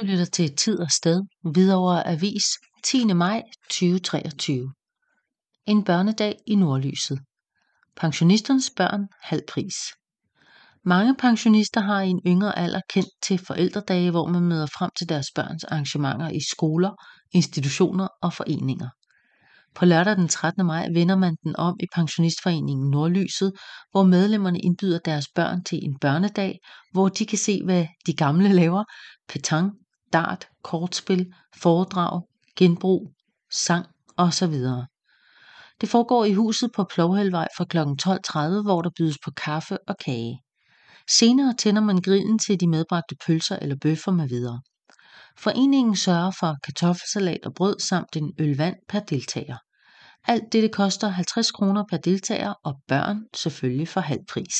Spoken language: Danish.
Du lytter til Tid og Sted, Hvidovre Avis, 10. maj 2023. En børnedag i nordlyset. Pensionisternes børn halv pris. Mange pensionister har i en yngre alder kendt til forældredage, hvor man møder frem til deres børns arrangementer i skoler, institutioner og foreninger. På lørdag den 13. maj vender man den om i Pensionistforeningen Nordlyset, hvor medlemmerne indbyder deres børn til en børnedag, hvor de kan se, hvad de gamle laver, petang, dart, kortspil, foredrag, genbrug, sang osv. Det foregår i huset på Plovhælvej fra kl. 12.30, hvor der bydes på kaffe og kage. Senere tænder man grillen til de medbragte pølser eller bøffer med videre. Foreningen sørger for kartoffelsalat og brød samt en ølvand per deltager. Alt dette koster 50 kroner per deltager og børn selvfølgelig for halv pris.